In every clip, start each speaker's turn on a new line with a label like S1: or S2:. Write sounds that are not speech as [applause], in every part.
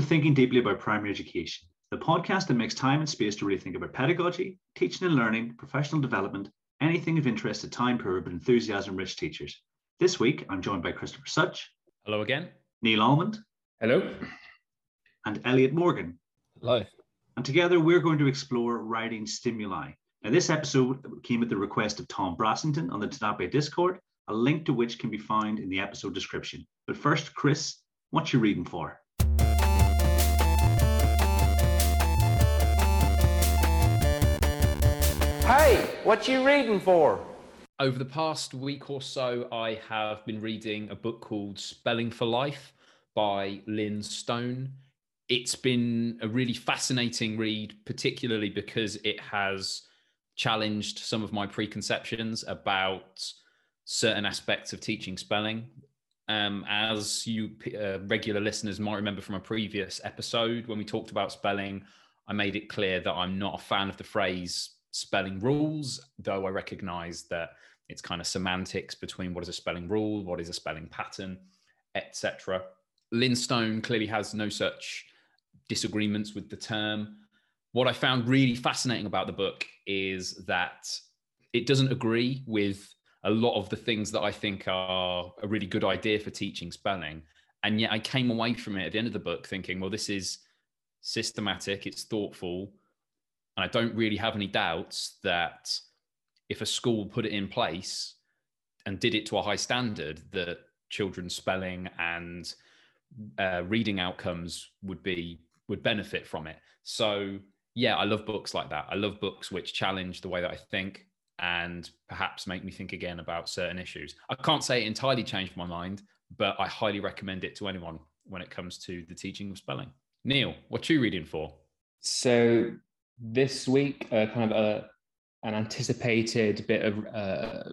S1: Welcome to Thinking Deeply About Primary Education, the podcast that makes time and space to really think about pedagogy, teaching and learning, professional development, anything of interest to time poor but enthusiasm rich teachers. This week, I'm joined by Christopher Such.
S2: Hello again.
S1: Neil Almond.
S3: Hello.
S1: And Elliot Morgan.
S4: Hello.
S1: And together, we're going to explore writing stimuli. Now, this episode came at the request of Tom Brassington on the TNAPE Discord, a link to which can be found in the episode description. But first, Chris, what you reading for?
S3: Hey, what you reading for?
S2: Over the past week or so, I have been reading a book called Spelling for Life by Lyn Stone. It's been a really fascinating read, particularly because it has challenged some of my preconceptions about certain aspects of teaching spelling. Um, as you uh, regular listeners might remember from a previous episode, when we talked about spelling, I made it clear that I'm not a fan of the phrase spelling rules, though I recognize that it's kind of semantics between what is a spelling rule, what is a spelling pattern, etc. Lyn Stone clearly has no such disagreements with the term. What I found really fascinating about the book is that it doesn't agree with a lot of the things that I think are a really good idea for teaching spelling. And yet I came away from it at the end of the book thinking, well, this is systematic, it's thoughtful, and I don't really have any doubts that if a school put it in place and did it to a high standard, that children's spelling and uh, reading outcomes would be would benefit from it. So yeah, I love books like that. I love books which challenge the way that I think and perhaps make me think again about certain issues. I can't say it entirely changed my mind, but I highly recommend it to anyone when it comes to the teaching of spelling. Neil, what are you reading for?
S3: So this week, uh, kind of a, an anticipated bit of uh,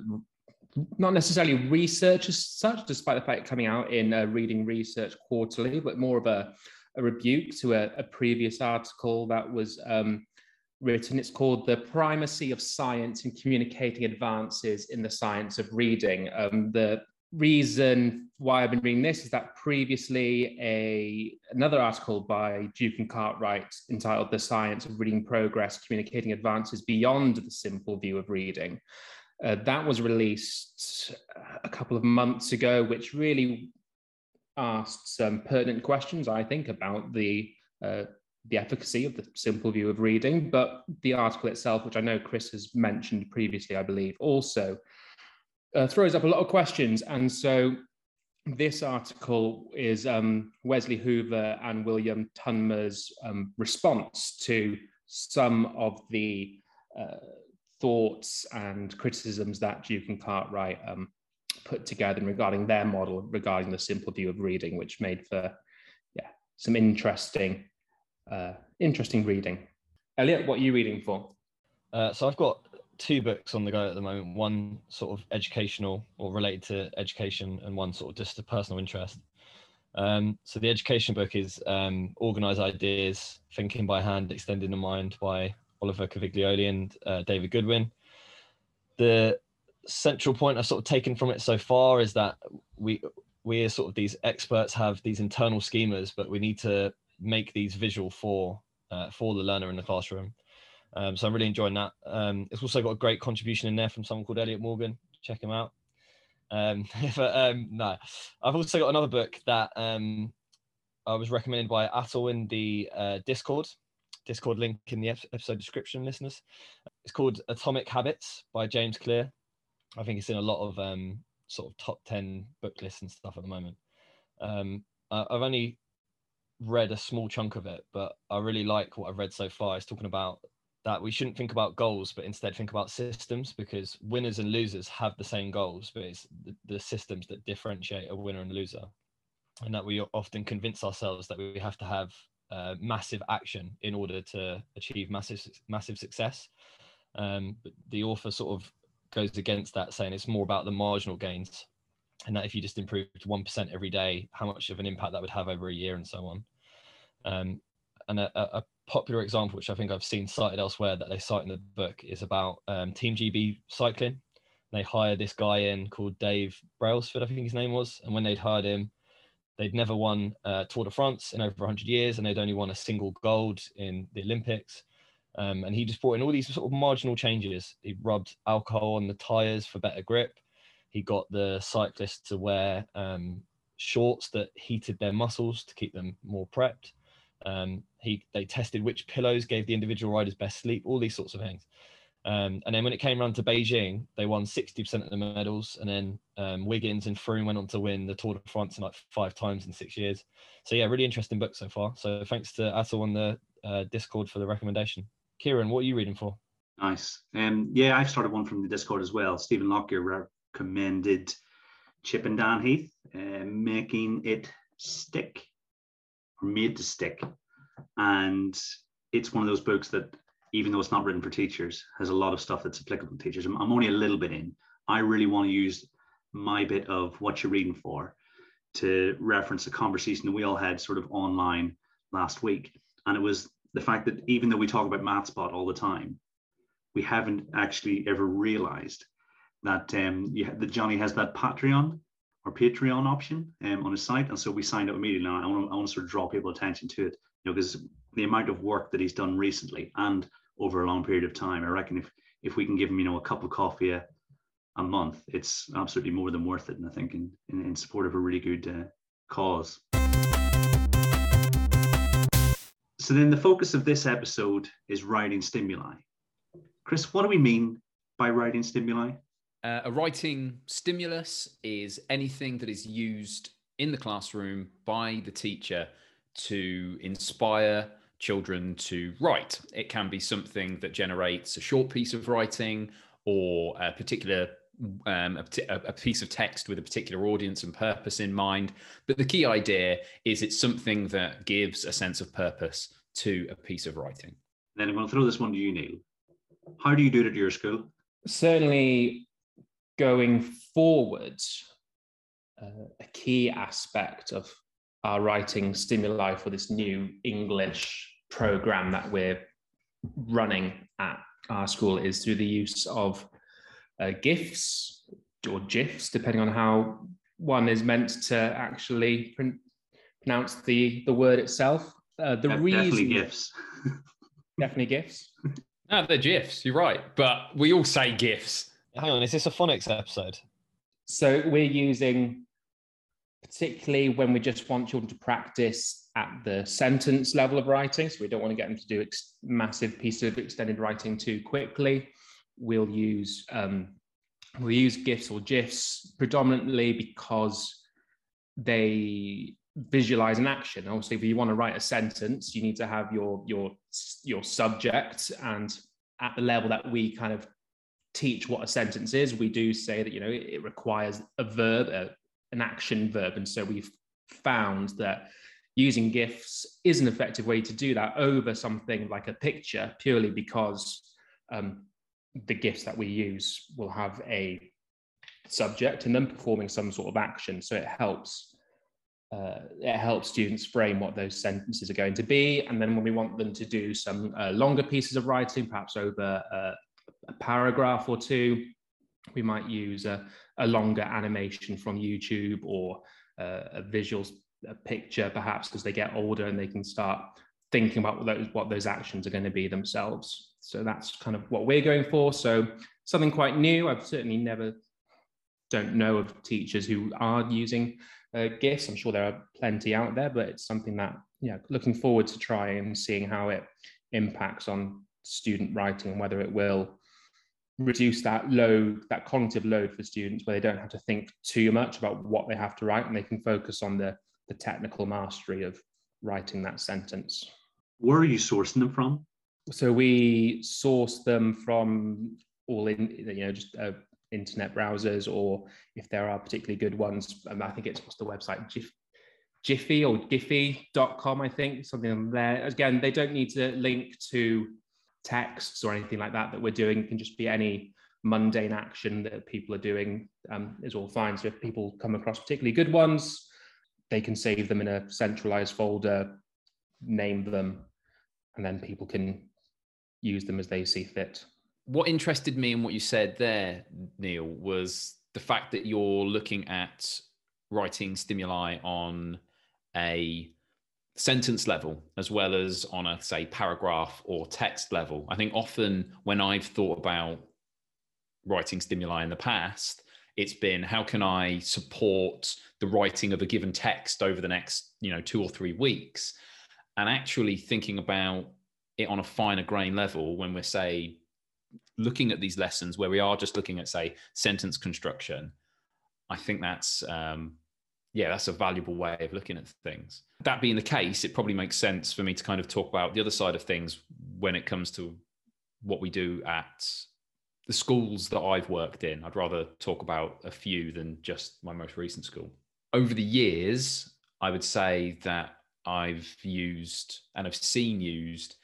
S3: not necessarily research as such, despite the fact coming out in uh, Reading Research Quarterly, but more of a, a rebuke to a, a, previous article that was um, written. It's called The Primacy of Science in Communicating Advances in the Science of Reading. Um, the reason why I've been reading this is that previously a another article by Duke and Cartwright entitled "The Science of Reading Progress: Communicating Advances Beyond the Simple View of Reading." Uh, that was released a couple of months ago, which really asked some pertinent questions, I think, about the uh, the efficacy of the simple view of reading. But the article itself, which I know Chris has mentioned previously, I believe, also uh, throws up a lot of questions. And so this article is um, Wesley Hoover and William Tunmer's um, response to some of the uh, thoughts and criticisms that Duke and Cartwright um, put together regarding their model regarding the simple view of reading, which made for yeah some interesting uh, interesting reading. Elliot, what are you reading for?
S4: Uh, so I've got two books on the go at the moment. One sort of educational or related to education and one sort of just a personal interest. Um, so the education book is um, organize ideas thinking by hand extending the mind by oliver caviglioli and uh, david goodwin. The central point i've sort of taken from it so far is that we we as sort of these experts have these internal schemas but we need to make these visual for uh, for the learner in the classroom um, so I'm really enjoying that. Um, it's also got a great contribution in there from someone called Elliot Morgan. Check him out. Um, [laughs] but um, no, I've also got another book that um, I was recommended by Atul in the uh, Discord. Discord link in the episode description, listeners. It's called Atomic Habits by James Clear. I think it's in a lot of um, sort of top 10 book lists and stuff at the moment. Um, I've only read a small chunk of it, but I really like what I've read so far. It's talking about that we shouldn't think about goals, but instead think about systems because winners and losers have the same goals, but it's the, the systems that differentiate a winner and loser. And that we often convince ourselves that we have to have uh, massive action in order to achieve massive massive success. Um, but the author sort of goes against that, saying it's more about the marginal gains, and that if you just improved one percent every day, how much of an impact that would have over a year, and so on. Um, and a, a, popular example, which I think I've seen cited elsewhere that they cite in the book, is about um, Team GB cycling. They hired this guy in called Dave Brailsford, I think his name was. And when they'd hired him, they'd never won uh, Tour de France in over 100 years, and they'd only won a single gold in the Olympics. Um, and he just brought in all these sort of marginal changes. He rubbed alcohol on the tires for better grip. He got the cyclists to wear um, shorts that heated their muscles to keep them more prepped. Um, he they tested which pillows gave the individual riders best sleep. All these sorts of things. Um, and then when it came around to Beijing, they won 60% of the medals. And then um, Wiggins and Froome went on to win the Tour de France like five times in six years. So yeah, really interesting book so far. So thanks to Atul on the uh, Discord for the recommendation. Kieran, what are you reading for?
S1: Nice. Um, yeah, I've started one from the Discord as well. Stephen Lockyer recommended Chip and Dan Heath, uh, making it stick or made to stick. And it's one of those books that even though it's not written for teachers, has a lot of stuff that's applicable to teachers. I'm, I'm only a little bit in. I really want to use my bit of what you're reading for to reference a conversation that we all had sort of online last week. And it was the fact that even though we talk about MathsBot all the time, we haven't actually ever realized that um, you, that Johnny has that Patreon or Patreon option um, on his site. And so we signed up immediately. Now I want to, I want to sort of draw people attention to it, you know, because the amount of work that he's done recently and over a long period of time. I reckon if if we can give him, you know, a cup of coffee a, a month, it's absolutely more than worth it. And I think in, in, in support of a really good uh, cause. So then the focus of this episode is writing stimuli. Chris, what do we mean by writing stimuli?
S2: Uh, a writing stimulus is anything that is used in the classroom by the teacher to inspire children to write. It can be something that generates a short piece of writing or a particular um, a, a, piece of text with a particular audience and purpose in mind. But the key idea is it's something that gives a sense of purpose to a piece of writing.
S1: Then I'm going to throw this one to you, Neil. How do you do it at your school?
S3: Certainly, going forward, uh, a key aspect of our writing stimuli for this new English program that we're running at our school is through the use of uh, GIFs or GIFs, depending on how one is meant to actually pr- pronounce the, the word itself. Uh, the
S1: De-
S3: reason
S1: definitely gifs.
S3: definitely GIFs. [laughs]
S2: No, they're GIFs. You're right, but we all say GIFs.
S4: Hang on, is this a phonics episode?
S3: So we're using particularly when we just want children to practice at the sentence level of writing. So we don't want to get them to do ex- massive piece of extended writing too quickly. We'll use um, we'll use GIFs or GIFs predominantly because they visualize an action. Obviously, if you want to write a sentence, you need to have your your your subject, and at the level that we kind of teach what a sentence is, we do say that you know it, requires a verb, a, an action verb. And so we've found that using GIFs is an effective way to do that over something like a picture, purely because um, the GIFs that we use will have a subject and then performing some sort of action. So it helps. Uh, it helps students frame what those sentences are going to be. And then when we want them to do some uh, longer pieces of writing, perhaps over uh, a paragraph or two, we might use a, a longer animation from YouTube or uh, a visuals a picture perhaps as they get older and they can start thinking about what those, what those actions are going to be themselves. So that's kind of what we're going for. So something quite new. I've certainly never don't know of teachers who are using uh, GIFs. I'm sure there are plenty out there, but it's something that yeah, looking forward to trying and seeing how it impacts on student writing, and whether it will reduce that load, that cognitive load for students where they don't have to think too much about what they have to write and they can focus on the, the technical mastery of writing that sentence.
S1: Where are you sourcing them from?
S3: So we source them from all in, you know, just uh, internet browsers, or if there are particularly good ones, um, I think it's what's the website, Jiffy or Giphy.com, I think, something there. Again, they don't need to link to texts or anything like that that we're doing. It can just be any mundane action that people are doing um, is all fine. So if people come across particularly good ones, they can save them in a centralized folder, name them, and then people can use them as they see fit.
S2: What interested me in what you said there, Neil, was the fact that you're looking at writing stimuli on a sentence level as well as on a say paragraph or text level. I think often when I've thought about writing stimuli in the past, it's been how can I support the writing of a given text over the next, you know, two or three weeks? And actually thinking about it on a finer grain level when we're say looking at these lessons where we are just looking at say sentence construction, I think that's um, yeah, that's a valuable way of looking at things. That being the case, it probably makes sense for me to kind of talk about the other side of things when it comes to what we do at the schools that I've worked in. I'd rather talk about a few than just my most recent school. Over the years, I would say that I've used and I've seen used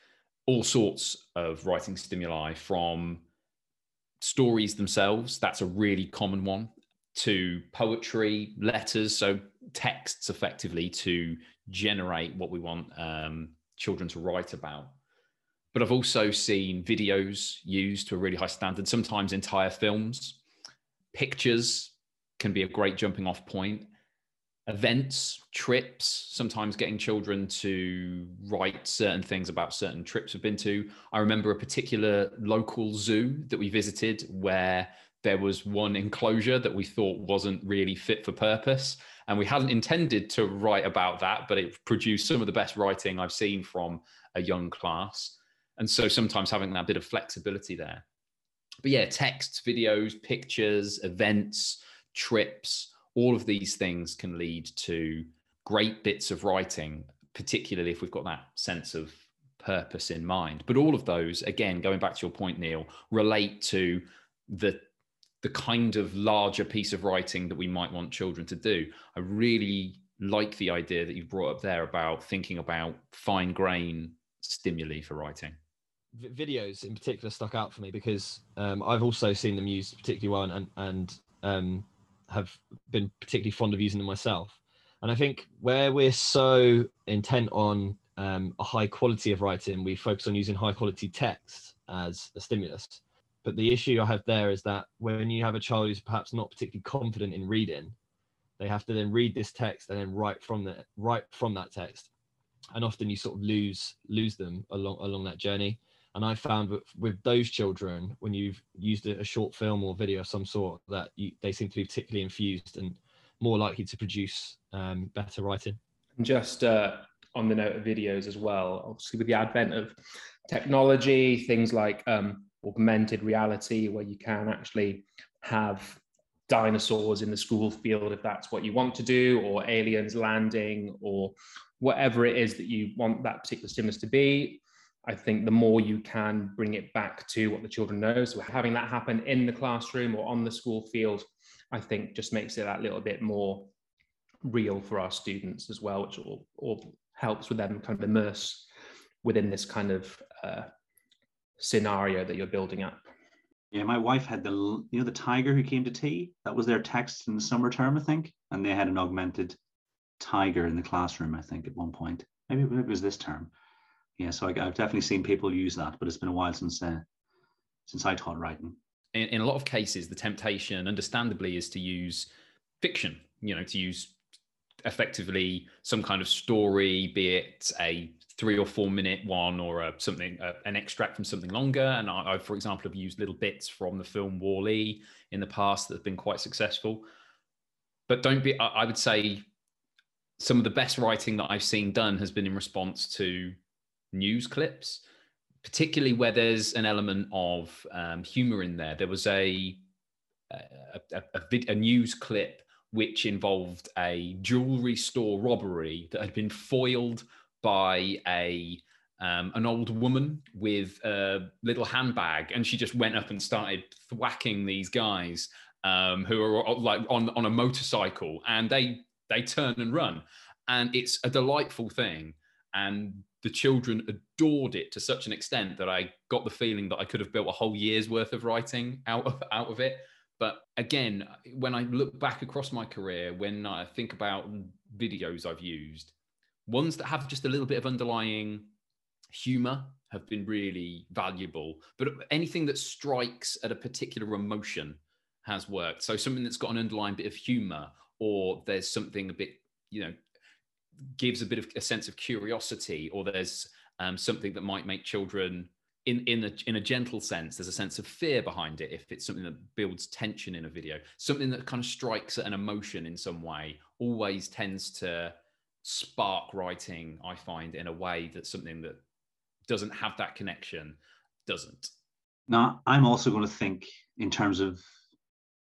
S2: all sorts of writing stimuli from stories themselves. That's a really common one to poetry, letters, so texts effectively to generate what we want um, children to write about. But I've also seen videos used to a really high standard, sometimes entire films. Pictures can be a great jumping off point. Events, trips, sometimes getting children to write certain things about certain trips we've been to. I remember a particular local zoo that we visited where there was one enclosure that we thought wasn't really fit for purpose. And we hadn't intended to write about that, but it produced some of the best writing I've seen from a young class. And so sometimes having that bit of flexibility there. But yeah, texts, videos, pictures, events, trips, all of these things can lead to great bits of writing, particularly if we've got that sense of purpose in mind. But all of those, again, going back to your point, Neil, relate to the the kind of larger piece of writing that we might want children to do. I really like the idea that you brought up there about thinking about fine grain stimuli for writing.
S4: V- videos in particular stuck out for me because um, I've also seen them used particularly well and and um, have been particularly fond of using them myself. And I think where we're so intent on um, a high quality of writing, we focus on using high quality text as a stimulus. But the issue I have there is that when you have a child who's perhaps not particularly confident in reading, they have to then read this text and then write from the write from that text, and often you sort of lose lose them along along that journey. And I found with, with those children, when you've used a, short film or video of some sort, that you, they seem to be particularly infused and more likely to produce um, better writing.
S3: And just uh, on the note of videos as well, obviously with the advent of technology, things like um, augmented reality where you can actually have dinosaurs in the school field if that's what you want to do, or aliens landing, or whatever it is that you want that particular stimulus to be. I think the more you can bring it back to what the children know, so having that happen in the classroom or on the school field, I think just makes it that little bit more real for our students as well, which all, all helps with them kind of immerse within this kind of uh, scenario that you're building up.
S1: Yeah, my wife had the you know the tiger who came to tea. That was their text in the summer term, I think, and they had an augmented tiger in the classroom. I think at one point, maybe, maybe it was this term. Yeah, so I, have definitely seen people use that, but it's been a while since uh, since I taught writing.
S2: In, in a lot of cases, the temptation, understandably, is to use fiction. You know, to use effectively some kind of story, be it a three or four minute one or a, something a, an extract from something longer. And I, I, for example have used little bits from the film WALL-E in the past that have been quite successful. But don't be I, I would say some of the best writing that i've seen done has been in response to news clips particularly where there's an element of um, humor in there. There was a a, a, a, a news clip which involved a jewelry store robbery that had been foiled by a um, an old woman with a little handbag, and she just went up and started thwacking these guys um, who are like on on a motorcycle, and they they turn and run, and it's a delightful thing, and the children adored it to such an extent that I got the feeling that I could have built a whole year's worth of writing out of out of it. But again, when I look back across my career, when I think about videos I've used, ones that have just a little bit of underlying humor have been really valuable but anything that strikes at a particular emotion has worked. So something that's got an underlying bit of humor or there's something a bit you know gives a bit of a sense of curiosity or there's um, something that might make children in in a in a gentle sense there's a sense of fear behind it if it's something that builds tension in a video. Something that kind of strikes at an emotion in some way always tends to spark writing i find in a way that something that doesn't have that connection doesn't.
S1: Now i'm also going to think in terms of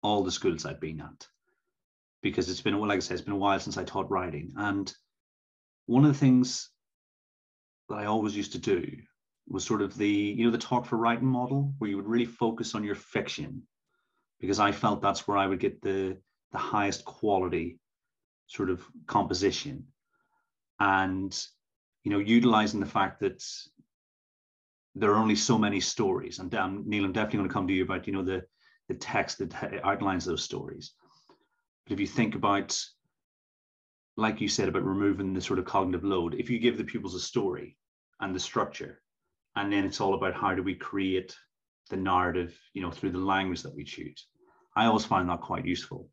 S1: all the schools i've been at because it's been like i said it's been a while since i taught writing. And one of the things that i always used to do was sort of the you know the talk for writing model where you would really focus on your fiction because i felt that's where i would get the the highest quality sort of composition and you know utilizing the fact that there are only so many stories. And um, neil i'm definitely going to come to you about you know the the text that outlines those stories. But if you think about like you said about removing the sort of cognitive load if you give the pupils a story and the structure and then it's all about how do we create the narrative you know through the language that we choose i always find that quite useful.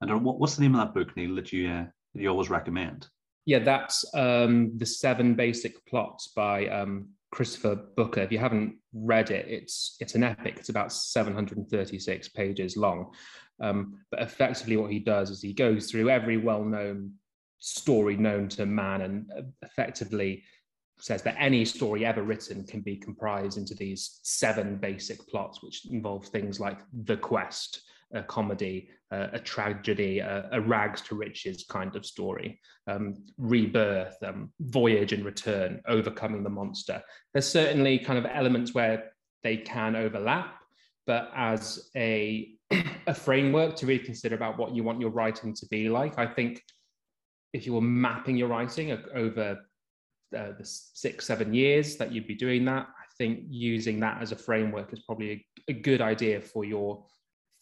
S1: And what's the name of that book neil that you uh, that you always recommend
S3: yeah that's um, the seven basic plots by um, christopher booker. If you haven't read it it's it's an epic. It's about 736 pages long. Um, but effectively what he does is he goes through every well-known story known to man and uh, effectively says that any story ever written can be comprised into these seven basic plots, which involve things like the quest, a comedy, uh, a tragedy, a, rags to riches kind of story, um, rebirth, um, voyage and return, overcoming the monster. There's certainly kind of elements where they can overlap, but as a, [clears throat] a framework to really consider about what you want your writing to be like, I think if you were mapping your writing over uh, the six, seven years that you'd be doing that, I think using that as a framework is probably a, a good idea for your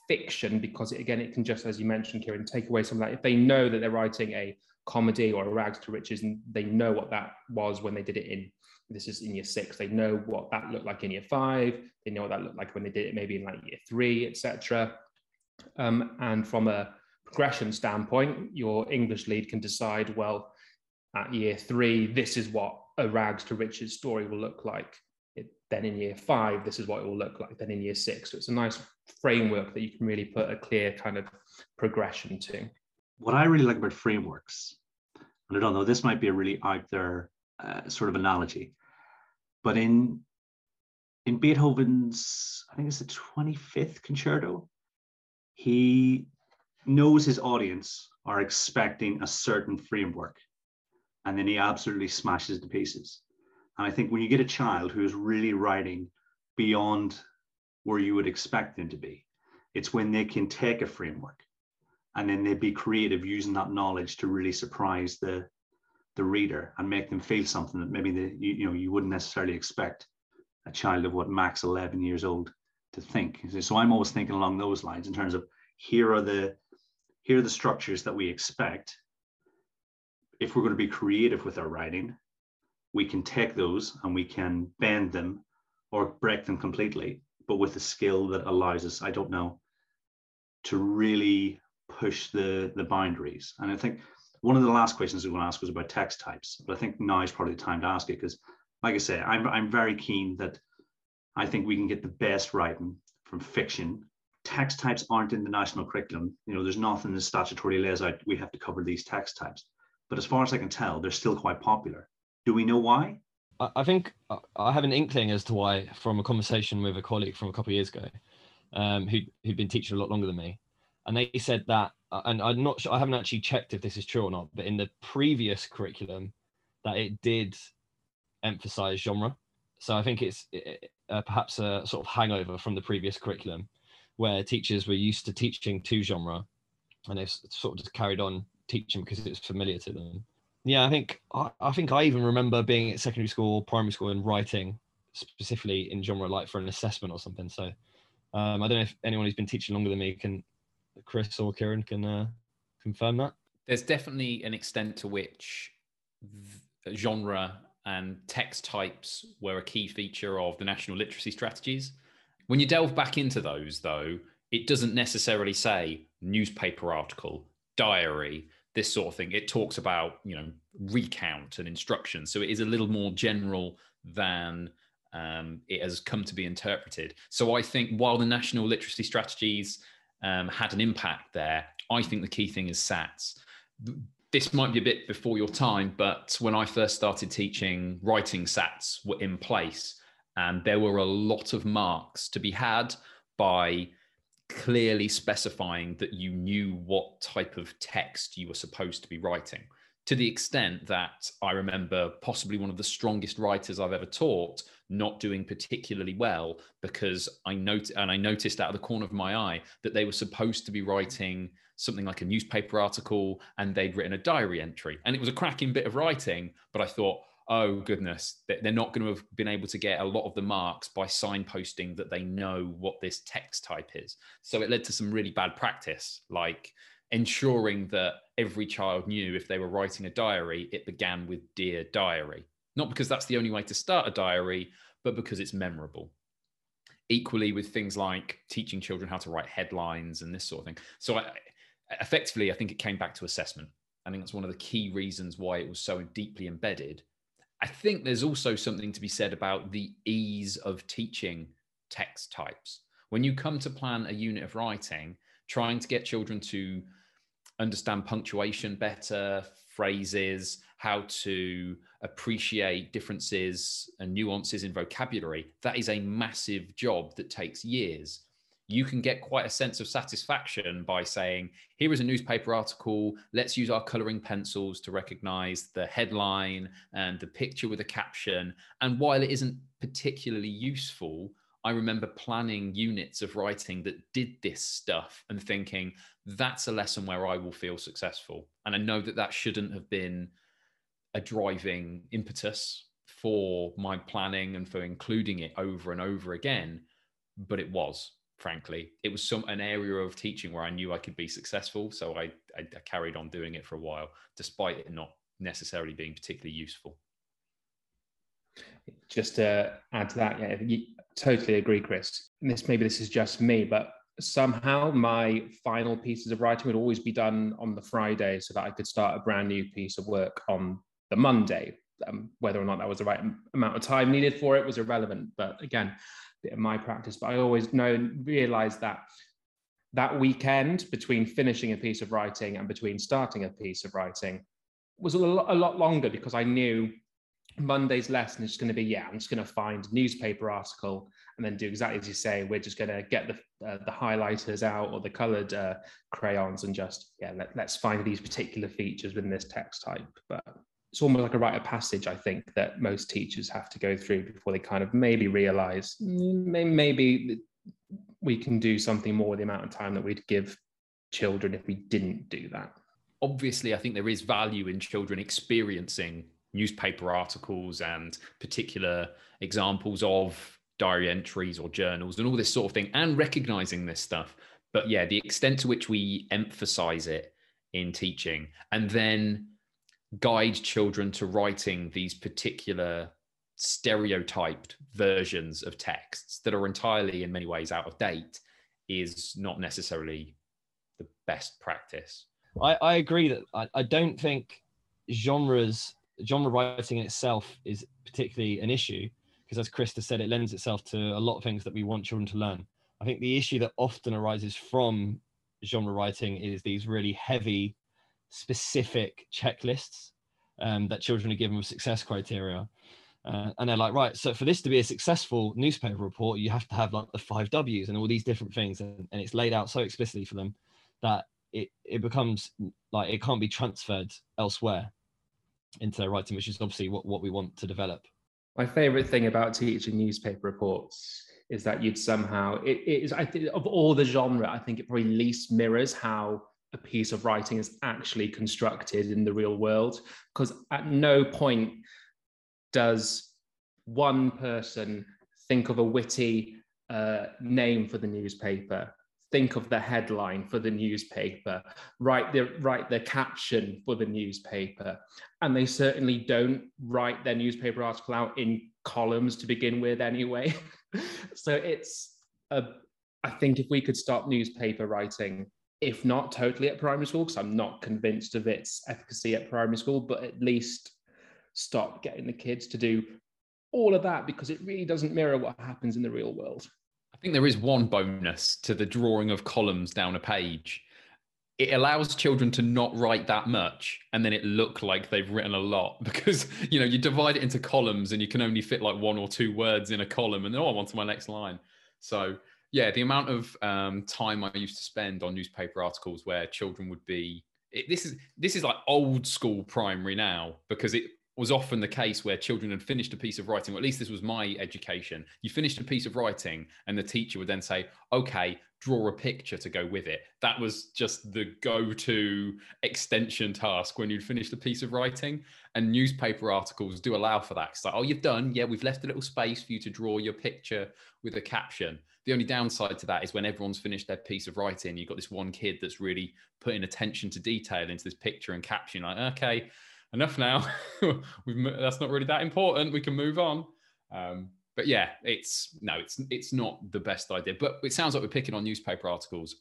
S3: fiction because it, again, it can just, as you mentioned, Kieran, take away some of that. If they know that they're writing a comedy or a rags to riches and they know what that was when they did it in this is in year six they know what that looked like in year five they know what that looked like when they did it maybe in like year three etc um, and from a progression standpoint your english lead can decide well at year three, this is what a rags to riches story will look like. Then in year five, this is what it will look like. Then in year six. So it's a nice framework that you can really put a clear kind of progression to.
S1: What I really like about frameworks, and I don't know, this might be a really out there uh, sort of analogy, but in in Beethoven's, I think it's the 25th concerto, he knows his audience are expecting a certain framework and then he absolutely smashes the pieces. And I think when you get a child who is really writing beyond where you would expect them to be, it's when they can take a framework and then they be creative using that knowledge to really surprise the the reader and make them feel something that maybe they, you, you know you wouldn't necessarily expect a child of what max 11 years old to think. So i'm always thinking along those lines in terms of here are the here are the structures that we expect if we're going to be creative with our writing, we can take those and we can bend them or break them completely, but with a skill that allows us, I don't know, to really push the the boundaries. And I think one of the last questions we want to ask was about text types, but I think now is probably the time to ask it because, like I say, I'm I'm very keen that I think we can get the best writing from fiction. Text types aren't in the national curriculum. You know, there's nothing that statutory lays out we have to cover these text types but as far as I can tell, they're still quite popular. Do we know why?
S4: I think I have an inkling as to why from a conversation with a colleague from a couple of years ago, um, who who'd been teaching a lot longer than me, and they said that, uh, and I'm not sure, I haven't actually checked if this is true or not, but in the previous curriculum, that it did emphasize genre. So I think it's uh, perhaps a sort of hangover from the previous curriculum, where teachers were used to teaching to genre, and they've sort of just carried on teaching because it's familiar to them. Yeah, I think I, I think I even remember being at secondary school, primary school, and writing specifically in genre like for an assessment or something. So um, I don't know if anyone who's been teaching longer than me can, Chris or Kieran, can uh, confirm that.
S2: There's definitely an extent to which genre and text types were a key feature of the national literacy strategies. When you delve back into those, though, it doesn't necessarily say newspaper article, diary, this sort of thing. It talks about, you know, recount and instructions. So it is a little more general than um, it has come to be interpreted. So I think while the national literacy strategies um, had an impact there, I think the key thing is SATs. This might be a bit before your time, but when I first started teaching, writing SATs were in place, and there were a lot of marks to be had by clearly specifying that you knew what type of text you were supposed to be writing. To the extent that I remember possibly one of the strongest writers I've ever taught not doing particularly well because I noted and I noticed out of the corner of my eye that they were supposed to be writing something like a newspaper article and they'd written a diary entry. And it was a cracking bit of writing but I thought oh goodness they're not going to have been able to get a lot of the marks by signposting that they know what this text type is. So it led to some really bad practice like ensuring that every child knew if they were writing a diary it began with dear diary. Not because that's the only way to start a diary but because it's memorable. Equally with things like teaching children how to write headlines and this sort of thing. So I, effectively i think it came back to assessment. I think that's one of the key reasons why it was so deeply embedded I think there's also something to be said about the ease of teaching text types. When you come to plan a unit of writing, trying to get children to understand punctuation better, phrases, how to appreciate differences and nuances in vocabulary, that is a massive job that takes years you can get quite a sense of satisfaction by saying, here is a newspaper article. Let's use our coloring pencils to recognize the headline and the picture with a caption. And while it isn't particularly useful, I remember planning units of writing that did this stuff and thinking, that's a lesson where I will feel successful. And I know that that shouldn't have been a driving impetus for my planning and for including it over and over again, but it was frankly. It was some an area of teaching where i knew i could be successful so I, I, I carried on doing it for a while despite it not necessarily being particularly useful.
S3: Just to add to that yeah you, totally agree chris. And this maybe this is just me but somehow my final pieces of writing would always be done on the friday so that i could start a brand new piece of work on the monday. Um, whether or not that was the right amount of time needed for it was irrelevant but again bit of my practice, but I always know realize that that weekend between finishing a piece of writing and between starting a piece of writing was a lot, a lot longer because I knew Monday's lesson is going to be yeah, I'm just going to find newspaper article and then do exactly as you say. We're just going to get the uh, the highlighters out or the coloured uh, crayons and just yeah, let, let's find these particular features within this text type. But it's almost like a rite of passage, I think, that most teachers have to go through before they kind of maybe realize mm, maybe we can do something more with the amount of time that we'd give children if we didn't do that.
S2: Obviously, I think there is value in children experiencing newspaper articles and particular examples of diary entries or journals and all this sort of thing, and recognizing this stuff. But yeah, the extent to which we emphasize it in teaching and then guide children to writing these particular stereotyped versions of texts that are entirely in many ways out of date is not necessarily the best practice.
S4: I, I agree that I, I don't think genres genre writing in itself is particularly an issue because as krista said it lends itself to a lot of things that we want children to learn. I think the issue that often arises from genre writing is these really heavy specific checklists um, that children are given with success criteria. Uh, and they're like, right, so for this to be a successful newspaper report, you have to have like the five W's and all these different things. And, and it's laid out so explicitly for them that it, it becomes like it can't be transferred elsewhere into their writing, which is obviously what, what we want to develop.
S3: My favorite thing about teaching newspaper reports is that you'd somehow, it, it is, I think, of all the genre, I think it probably least mirrors how a piece of writing is actually constructed in the real world because at no point does one person think of a witty uh, name for the newspaper think of the headline for the newspaper write the write the caption for the newspaper. And they certainly don't write their newspaper article out in columns to begin with anyway. [laughs] So it's a, I think if we could stop newspaper writing if not totally at primary school, because I'm not convinced of its efficacy at primary school, but at least stop getting the kids to do all of that because it really doesn't mirror what happens in the real world.
S2: I think there is one bonus to the drawing of columns down a page. It allows children to not write that much and then it look like they've written a lot [laughs] because you know you divide it into columns and you can only fit like one or two words in a column and then oh, I'm on to my next line. So yeah, the amount of um, time I used to spend on newspaper articles where children would be it, this is this is like old school primary now because it was often the case where children had finished a piece of writing, or at least this was my education. You finished a piece of writing, and the teacher would then say, Okay, draw a picture to go with it. That was just the go to extension task when you'd finished a piece of writing. And newspaper articles do allow for that. It's like, Oh, you've done. Yeah, we've left a little space for you to draw your picture with a caption. The only downside to that is when everyone's finished their piece of writing, you've got this one kid that's really putting attention to detail into this picture and caption. Like, okay, enough now. [laughs] that's not really that important. We can move on. Um, but yeah, it's no, it's it's not the best idea. But it sounds like we're picking on newspaper articles.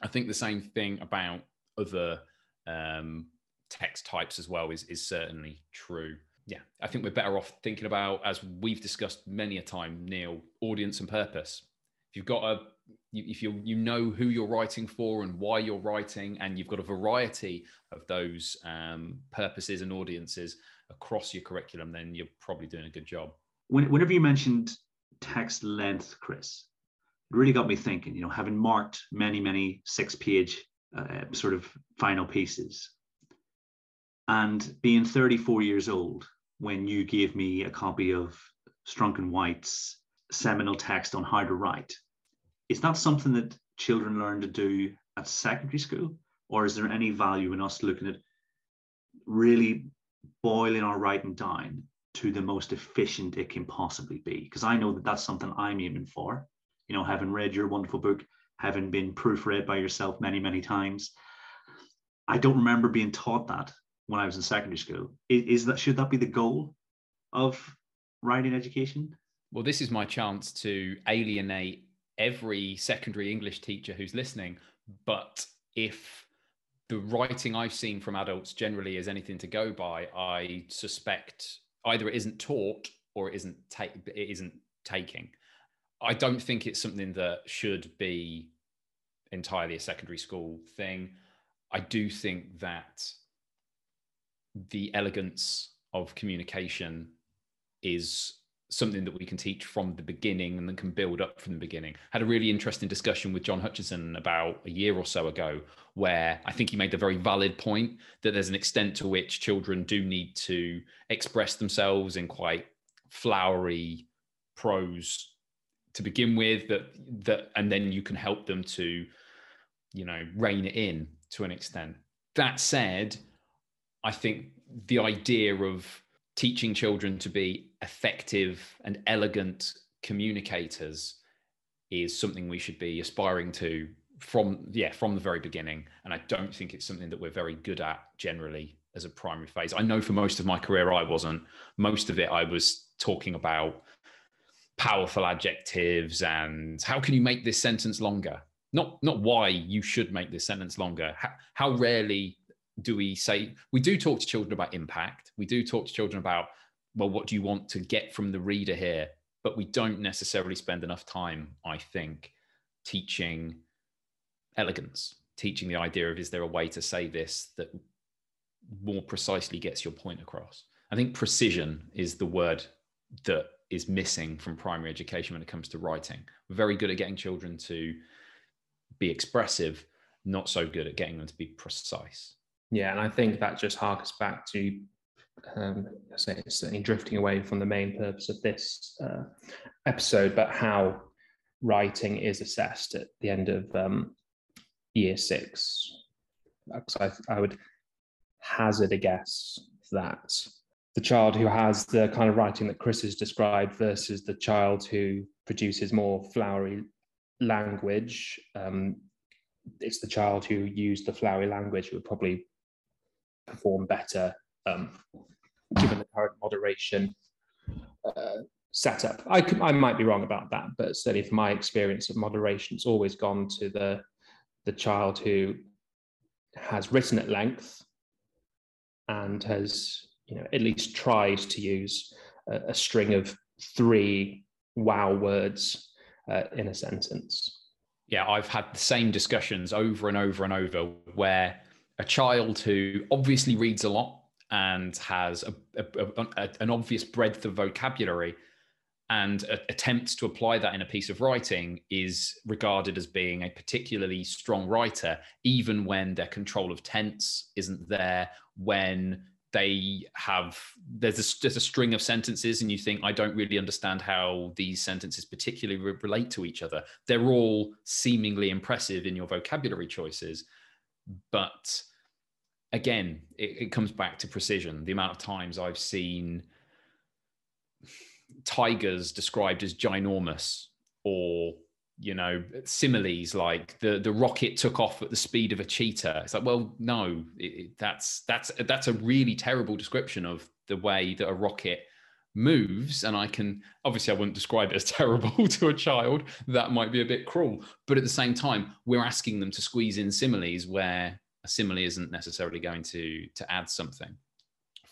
S2: I think the same thing about other um, text types as well is is certainly true. Yeah, I think we're better off thinking about, as we've discussed many a time, Neil, audience and purpose. If you've got a if you you know who you're writing for and why you're writing, and you've got a variety of those um, purposes and audiences across your curriculum, then you're probably doing a good job.
S1: When, whenever you mentioned text length, Chris, it really got me thinking. You know, having marked many many six page uh, sort of final pieces, and being 34 years old when you gave me a copy of Strunk and White's seminal text on how to write is that something that children learn to do at secondary school? Or is there any value in us looking at really boiling our writing down to the most efficient it can possibly be? Because I know that that's something I'm aiming for. You know, having read your wonderful book, having been proofread by yourself many, many times, I don't remember being taught that when I was in secondary school. Is, is that should that be the goal of writing education?
S2: Well, this is my chance to alienate every secondary English teacher who's listening. But if the writing I've seen from adults generally is anything to go by, I suspect either it isn't taught or it isn't ta- it isn't taking. I don't think it's something that should be entirely a secondary school thing. I do think that the elegance of communication is something that we can teach from the beginning and then can build up from the beginning. Had a really interesting discussion with Jon Hutchinson about a year or so ago, where I think he made the very valid point that there's an extent to which children do need to express themselves in quite flowery prose to begin with that that and then you can help them to you know rein it in to an extent that said i think the idea of teaching children to be effective and elegant communicators is something we should be aspiring to from yeah from the very beginning. And i don't think it's something that we're very good at generally as a primary phase. I know for most of my career i wasn't. Most of it i was talking about powerful adjectives and how can you make this sentence longer? Not not why you should make this sentence longer. How, how rarely do we say we do talk to children about impact. We do talk to children about well what do you want to get from the reader here? But we don't necessarily spend enough time i think teaching elegance teaching the idea of is there a way to say this that more precisely gets your point across? I think precision is the word that is missing from primary education when it comes to writing. We're very good at getting children to be expressive not so good at getting them to be precise
S3: yeah, and I think that just harkens back to, um, say, certainly drifting away from the main purpose of this uh, episode, but how writing is assessed at the end of um, year six. Because I, I would hazard a guess that the child who has the kind of writing that Chris has described versus the child who produces more flowery language, um, it's the child who used the flowery language who would probably perform better um, given the current moderation uh, setup. I, could, I might be wrong about that, but certainly from my experience of moderation, it's always gone to the the child who has written at length and has you know at least tried to use a, a string of three wow words uh, in a sentence
S2: yeah i've had the same discussions over and over and over where a child who obviously reads a lot and has a, a, a, an obvious breadth of vocabulary and attempts to apply that in a piece of writing is regarded as being a particularly strong writer, even when their control of tense isn't there, when they have there's a, there's a string of sentences and you think i don't really understand how these sentences particularly re- relate to each other. They're all seemingly impressive in your vocabulary choices but again it, it comes back to precision. The amount of times i've seen tigers described as ginormous or you know similes like the the rocket took off at the speed of a cheetah. It's like well no it, that's that's that's a really terrible description of the way that a rocket moves and i can obviously i wouldn't describe it as [laughs] terrible to a child. That might be a bit cruel. But at the same time we're asking them to squeeze in similes where a simile isn't necessarily going to to add something.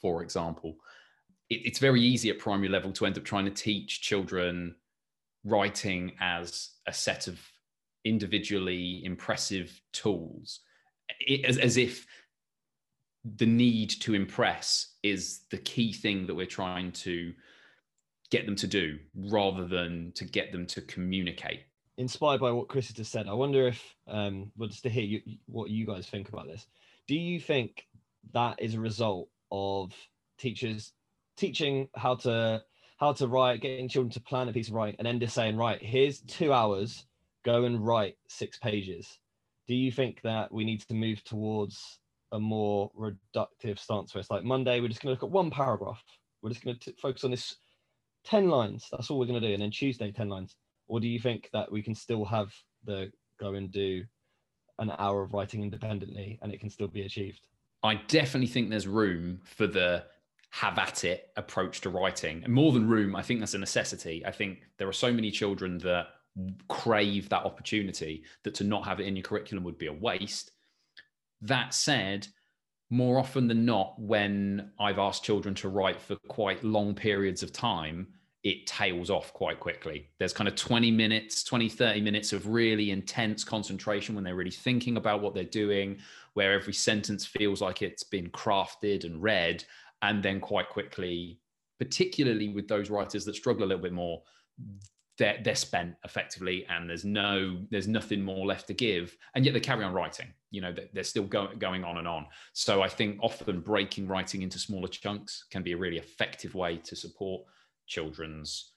S2: For example it, it's very easy at primary level to end up trying to teach children writing as a set of individually impressive tools it, as, as if the need to impress is the key thing that we're trying to get them to do rather than to get them to communicate
S4: inspired by what chris has just said i wonder if um well just to hear you, what you guys think about this do you think that is a result of teachers teaching how to how to write, getting children to plan a piece of writing, and then just saying, right, here's two hours, go and write six pages. Do you think that we need to move towards a more reductive stance where it's like Monday, we're just going to look at one paragraph, we're just going to focus on this 10 lines, that's all we're going to do, and then Tuesday, 10 lines? Or do you think that we can still have the go and do an hour of writing independently and it can still be achieved?
S2: I definitely think there's room for the have at it approach to writing. And more than room, I think that's a necessity. I think there are so many children that crave that opportunity that to not have it in your curriculum would be a waste. That said, more often than not, when I've asked children to write for quite long periods of time, it tails off quite quickly. There's kind of 20 minutes, 20, 30 minutes of really intense concentration when they're really thinking about what they're doing, where every sentence feels like it's been crafted and read and then quite quickly particularly with those writers that struggle a little bit more they're, they're spent effectively and there's no there's nothing more left to give. And yet they carry on writing you know they're still go, going on and on. So i think often breaking writing into smaller chunks can be a really effective way to support children's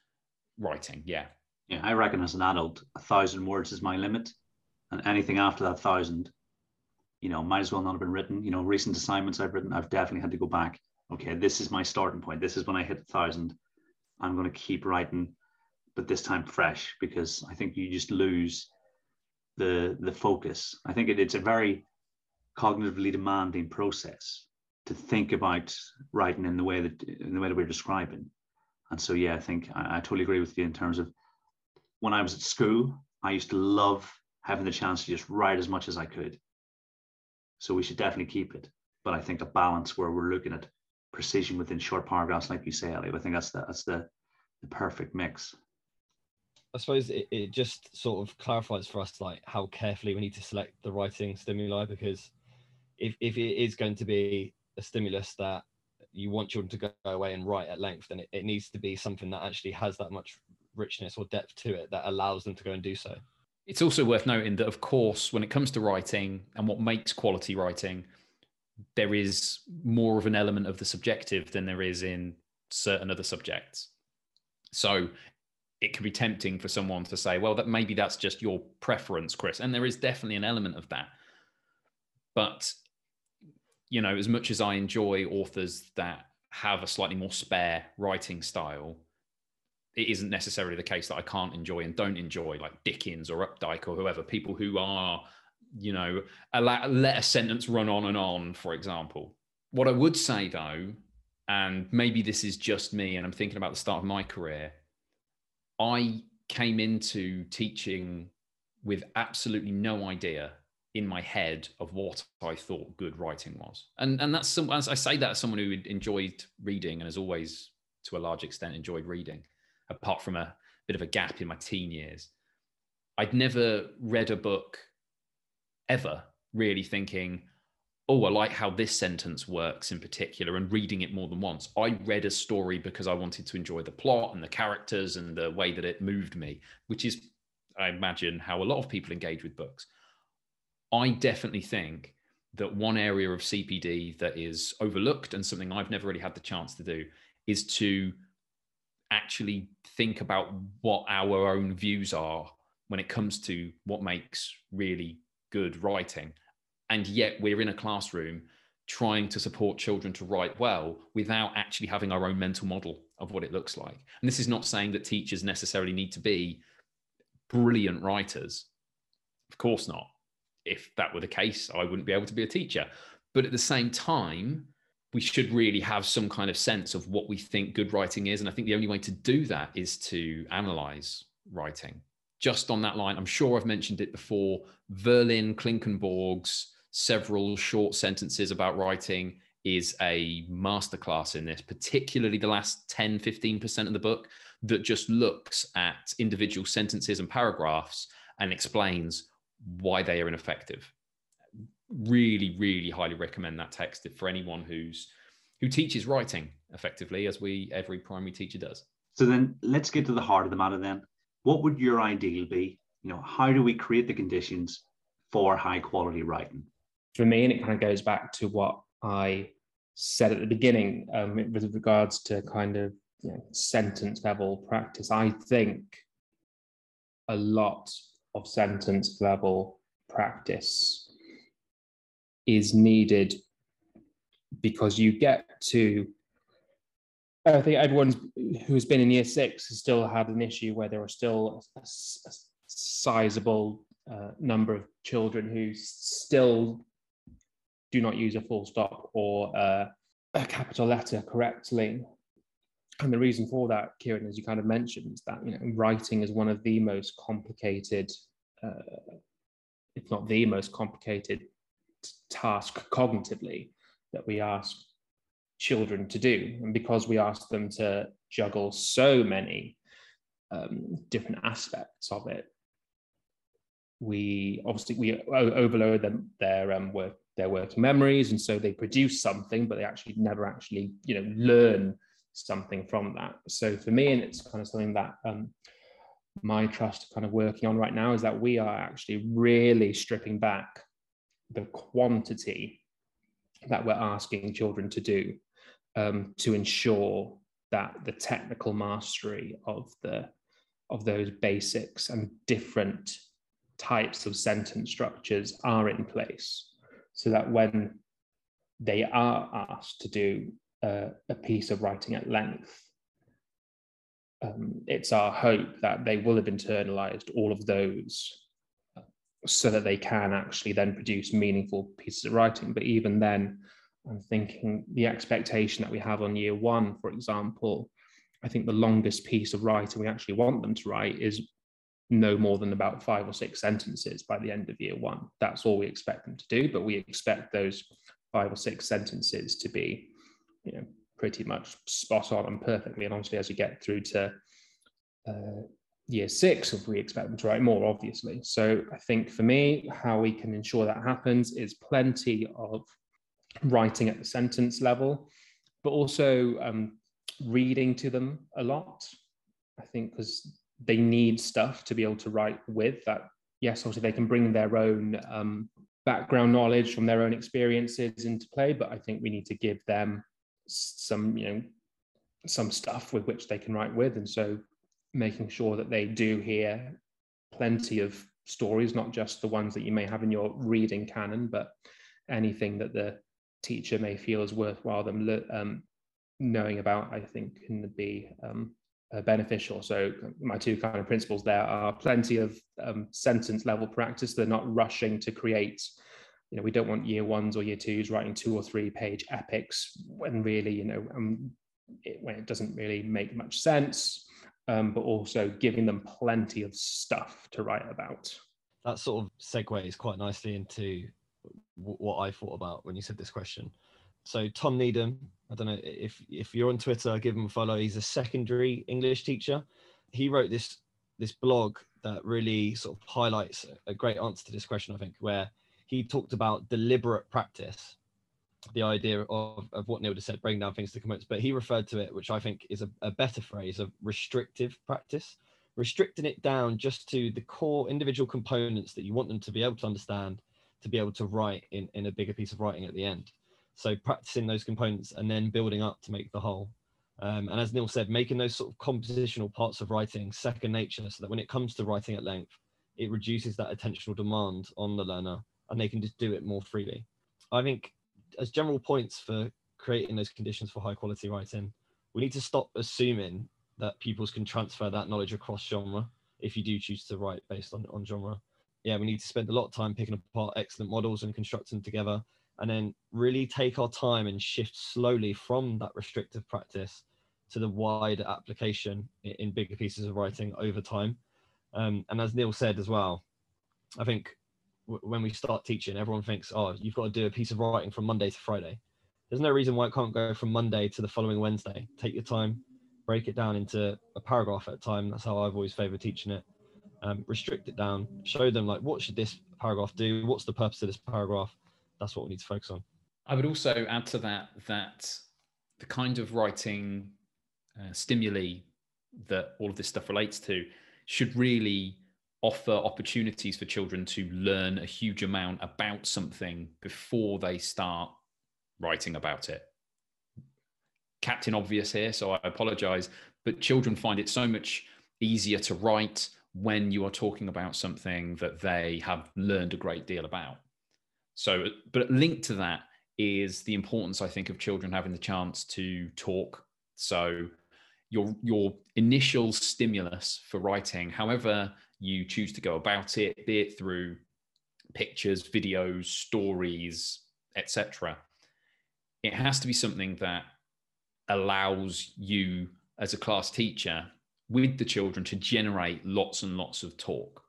S2: writing. Yeah.
S1: Yeah i reckon as an adult a thousand words is my limit. And anything after that thousand you know might as well not have been written. You know recent assignments i've written i've definitely had to go back. Okay, this is my starting point. This is when I hit a thousand. I'm going to keep writing, but this time fresh because I think you just lose the the focus. I think it, it's a very cognitively demanding process to think about writing in the way that in the way that we're describing. And so, yeah, I think I, I totally agree with you in terms of when I was at school, I used to love having the chance to just write as much as I could. So we should definitely keep it. But I think a balance where we're looking at precision within short paragraphs, like you say, Elliot, I think that's the, that's the, the perfect mix.
S4: I suppose it, it just sort of clarifies for us like how carefully we need to select the writing stimuli because if, if it is going to be a stimulus that you want children to go away and write at length, then it, it needs to be something that actually has that much richness or depth to it that allows them to go and do so.
S2: It's also worth noting that, of course, when it comes to writing and what makes quality writing, there is more of an element of the subjective than there is in certain other subjects. So it can be tempting for someone to say, well, that maybe that's just your preference, Chris. And there is definitely an element of that. But, you know, as much as I enjoy authors that have a slightly more spare writing style, it isn't necessarily the case that I can't enjoy and don't enjoy, like Dickens or Updike or whoever, people who are you know, allow, let a sentence run on and on, for example. What I would say though, and maybe this is just me, and I'm thinking about the start of my career, I came into teaching with absolutely no idea in my head of what I thought good writing was. And and that's some as I say that as someone who enjoyed reading and has always to a large extent enjoyed reading, apart from a bit of a gap in my teen years. I'd never read a book ever really thinking, oh, I like how this sentence works in particular, and reading it more than once. I read a story because I wanted to enjoy the plot and the characters and the way that it moved me, which is, I imagine, how a lot of people engage with books. I definitely think that one area of CPD that is overlooked and something I've never really had the chance to do is to actually think about what our own views are when it comes to what makes really good writing. And yet we're in a classroom trying to support children to write well without actually having our own mental model of what it looks like. And this is not saying that teachers necessarily need to be brilliant writers. Of course not if that were the case, I wouldn't be able to be a teacher. But at the same time, we should really have some kind of sense of what we think good writing is. And I think the only way to do that is to analyze writing. Just on that line, I'm sure I've mentioned it before. Verlyn Klinkenborg's several short sentences about writing is a masterclass in this, particularly the last 10, 15% of the book that just looks at individual sentences and paragraphs and explains why they are ineffective. Really, really highly recommend that text for anyone who's who teaches writing effectively, as we every primary teacher does.
S1: So then let's get to the heart of the matter then. What would your ideal be? You know, how do we create the conditions for high quality writing?
S3: For me, and it kind of goes back to what I said at the beginning um, with regards to kind of you know, sentence level practice. I think a lot of sentence level practice is needed because you get to I think everyone who's been in year six has still had an issue where there are still a, a sizable uh, number of children who still do not use a full stop or uh, a capital letter correctly. And the reason for that, Kieran, as you kind of mentioned, is that you know writing is one of the most complicated, uh, if not the most complicated, task cognitively that we ask children to do, and because we ask them to juggle so many um, different aspects of it, we obviously we overload them their um, work their working memories, and so they produce something, but they actually never actually you know learn something from that. So for me, and it's kind of something that um, my trust kind of working on right now is that we are actually really stripping back the quantity that we're asking children to do um, to ensure that the technical mastery of the of those basics and different types of sentence structures are in place so that when they are asked to do uh, a piece of writing at length, um, it's our hope that they will have internalized all of those uh, so that they can actually then produce meaningful pieces of writing. But even then, I'm thinking the expectation that we have on year one, for example, I think the longest piece of writing we actually want them to write is no more than about five or six sentences by the end of year one. That's all we expect them to do, but we expect those five or six sentences to be you know pretty much spot on and perfectly. And obviously, as you get through to uh, year six, if we expect them to write more, obviously. So I think for me, how we can ensure that happens is plenty of writing at the sentence level, but also um, reading to them a lot. I think because they need stuff to be able to write with that. Yes, obviously they can bring their own um, background knowledge from their own experiences into play, but I think we need to give them some you know some stuff with which they can write with and so making sure that they do hear plenty of stories not just the ones that you may have in your reading canon but anything that the teacher may feel is worthwhile them um, knowing about i think can be um, uh, beneficial. So my two kind of principles there are plenty of um, sentence level practice. They're not rushing to create you know we don't want year ones or year twos writing two or three page epics when really you know um, it, when it doesn't really make much sense um, but also giving them plenty of stuff to write about.
S4: That sort of segues quite nicely into w- what I thought about when you said this question. So Tom Needham, I don't know if if you're on Twitter, give him a follow. He's a secondary English teacher. He wrote this this blog that really sort of highlights a great answer to this question, I think, where he talked about deliberate practice, the idea of, of what Neil just said, breaking down things to components, but he referred to it, which I think is a, a better phrase of restrictive practice, restricting it down just to the core individual components that you want them to be able to understand, to be able to write in, in a bigger piece of writing at the end. So practicing those components and then building up to make the whole. Um, and as Neil said, making those sort of compositional parts of writing second nature so that when it comes to writing at length, it reduces that attentional demand on the learner and they can just do it more freely. I think as general points for creating those conditions for high quality writing, we need to stop assuming that pupils can transfer that knowledge across genre if you do choose to write based on, on genre. Yeah, we need to spend a lot of time picking apart excellent models and constructing them together and then really take our time and shift slowly from that restrictive practice to the wider application in bigger pieces of writing over time. Um, and as Neil said as well, I think when we start teaching, everyone thinks, oh, you've got to do a piece of writing from Monday to Friday. There's no reason why it can't go from Monday to the following Wednesday. Take your time, break it down into a paragraph at a time. That's how I've always favored teaching it. Um, restrict it down, show them like, what should this paragraph do? What's the purpose of this paragraph? That's what we need to focus on.
S2: I would also add to that that the kind of writing uh, stimuli that all of this stuff relates to should really offer opportunities for children to learn a huge amount about something before they start writing about it. Captain Obvious here, so I apologize, but children find it so much easier to write when you are talking about something that they have learned a great deal about. So, but linked to that is the importance, I think, of children having the chance to talk. So, your your initial stimulus for writing, however you choose to go about it, be it through pictures, videos, stories, etc. It has to be something that allows you as a class teacher with the children to generate lots and lots of talk.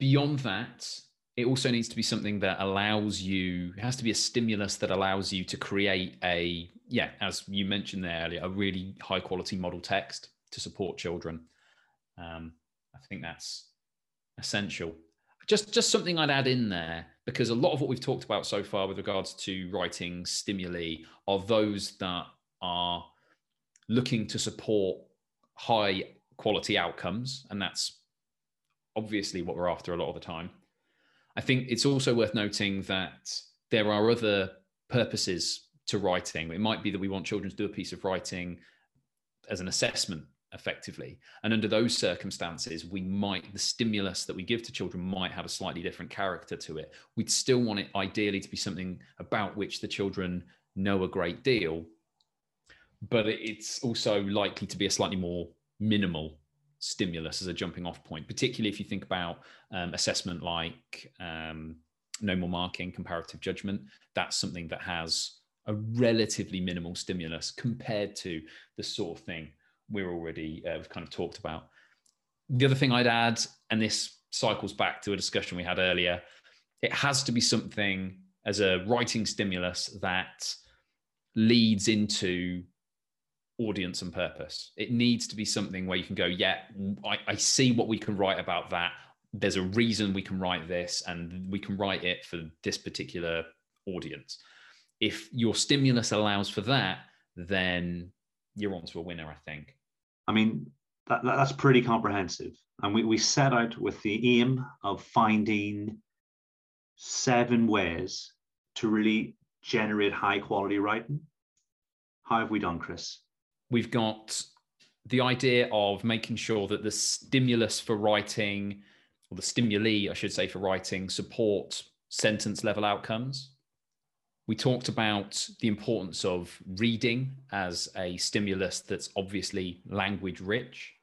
S2: Beyond that, it also needs to be something that allows you, it has to be a stimulus that allows you to create a, yeah, as you mentioned there earlier, a really high quality model text to support children. Um, I think that's essential. Just just something I'd add in there because a lot of what we've talked about so far with regards to writing stimuli are those that are looking to support high quality outcomes, and that's obviously what we're after a lot of the time. I think it's also worth noting that there are other purposes to writing. It might be that we want children to do a piece of writing as an assessment effectively. And under those circumstances, we might, the stimulus that we give to children might have a slightly different character to it. We'd still want it ideally to be something about which the children know a great deal, but it's also likely to be a slightly more minimal stimulus as a jumping off point, particularly if you think about um, assessment like um, no more marking, comparative judgment. That's something that has a relatively minimal stimulus compared to the sort of thing we're already uh, kind of talked about. The other thing I'd add, and this cycles back to a discussion we had earlier, it has to be something as a writing stimulus that leads into audience and purpose. It needs to be something where you can go, yeah, I, I, see what we can write about that. There's a reason we can write this, and we can write it for this particular audience. If your stimulus allows for that, then you're on to a winner, I think.
S1: I mean, that, that's pretty comprehensive. And we, we set out with the aim of finding seven ways to really generate high quality writing. How have we done, Chris?
S2: We've got the idea of making sure that the stimulus for writing, or the stimuli, I should say, for writing, support sentence level outcomes. We talked about the importance of reading as a stimulus that's obviously language rich,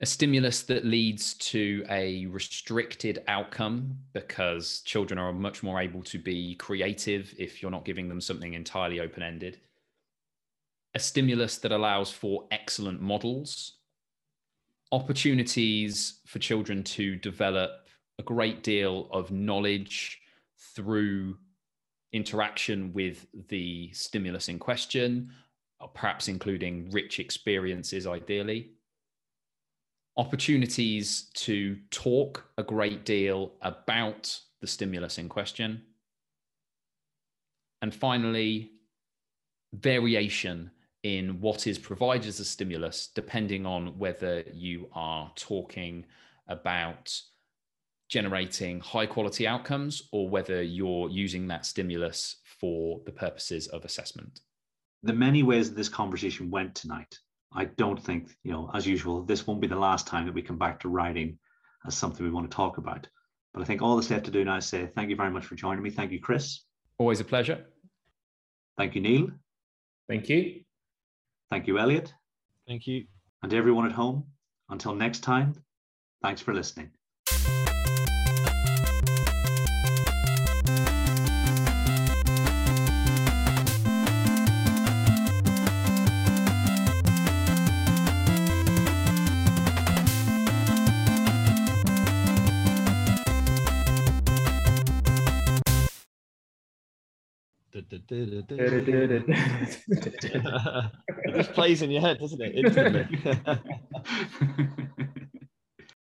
S2: a stimulus that leads to a restricted outcome because children are much more able to be creative if you're not giving them something entirely open ended, a stimulus that allows for excellent models, opportunities for children to develop a great deal of knowledge through interaction with the stimulus in question, uh, perhaps including rich experiences ideally. Opportunities to talk a great deal about the stimulus in question. And finally, variation in what is provided as a stimulus, depending on whether you are talking about generating high quality outcomes or whether you're using that stimulus for the purposes of assessment.
S1: The many ways that this conversation went tonight, I don't think, you know, as usual, this won't be the last time that we come back to writing as something we want to talk about. But I think all that's left to do now is say thank you very much for joining me. Thank you, Chris.
S2: Always a pleasure.
S1: Thank you, Neil.
S3: Thank you.
S1: Thank you, Elliot.
S4: Thank you.
S1: And everyone at home, until next time, thanks for listening.
S4: It just plays in your head, doesn't it? [laughs] Instantly. [laughs]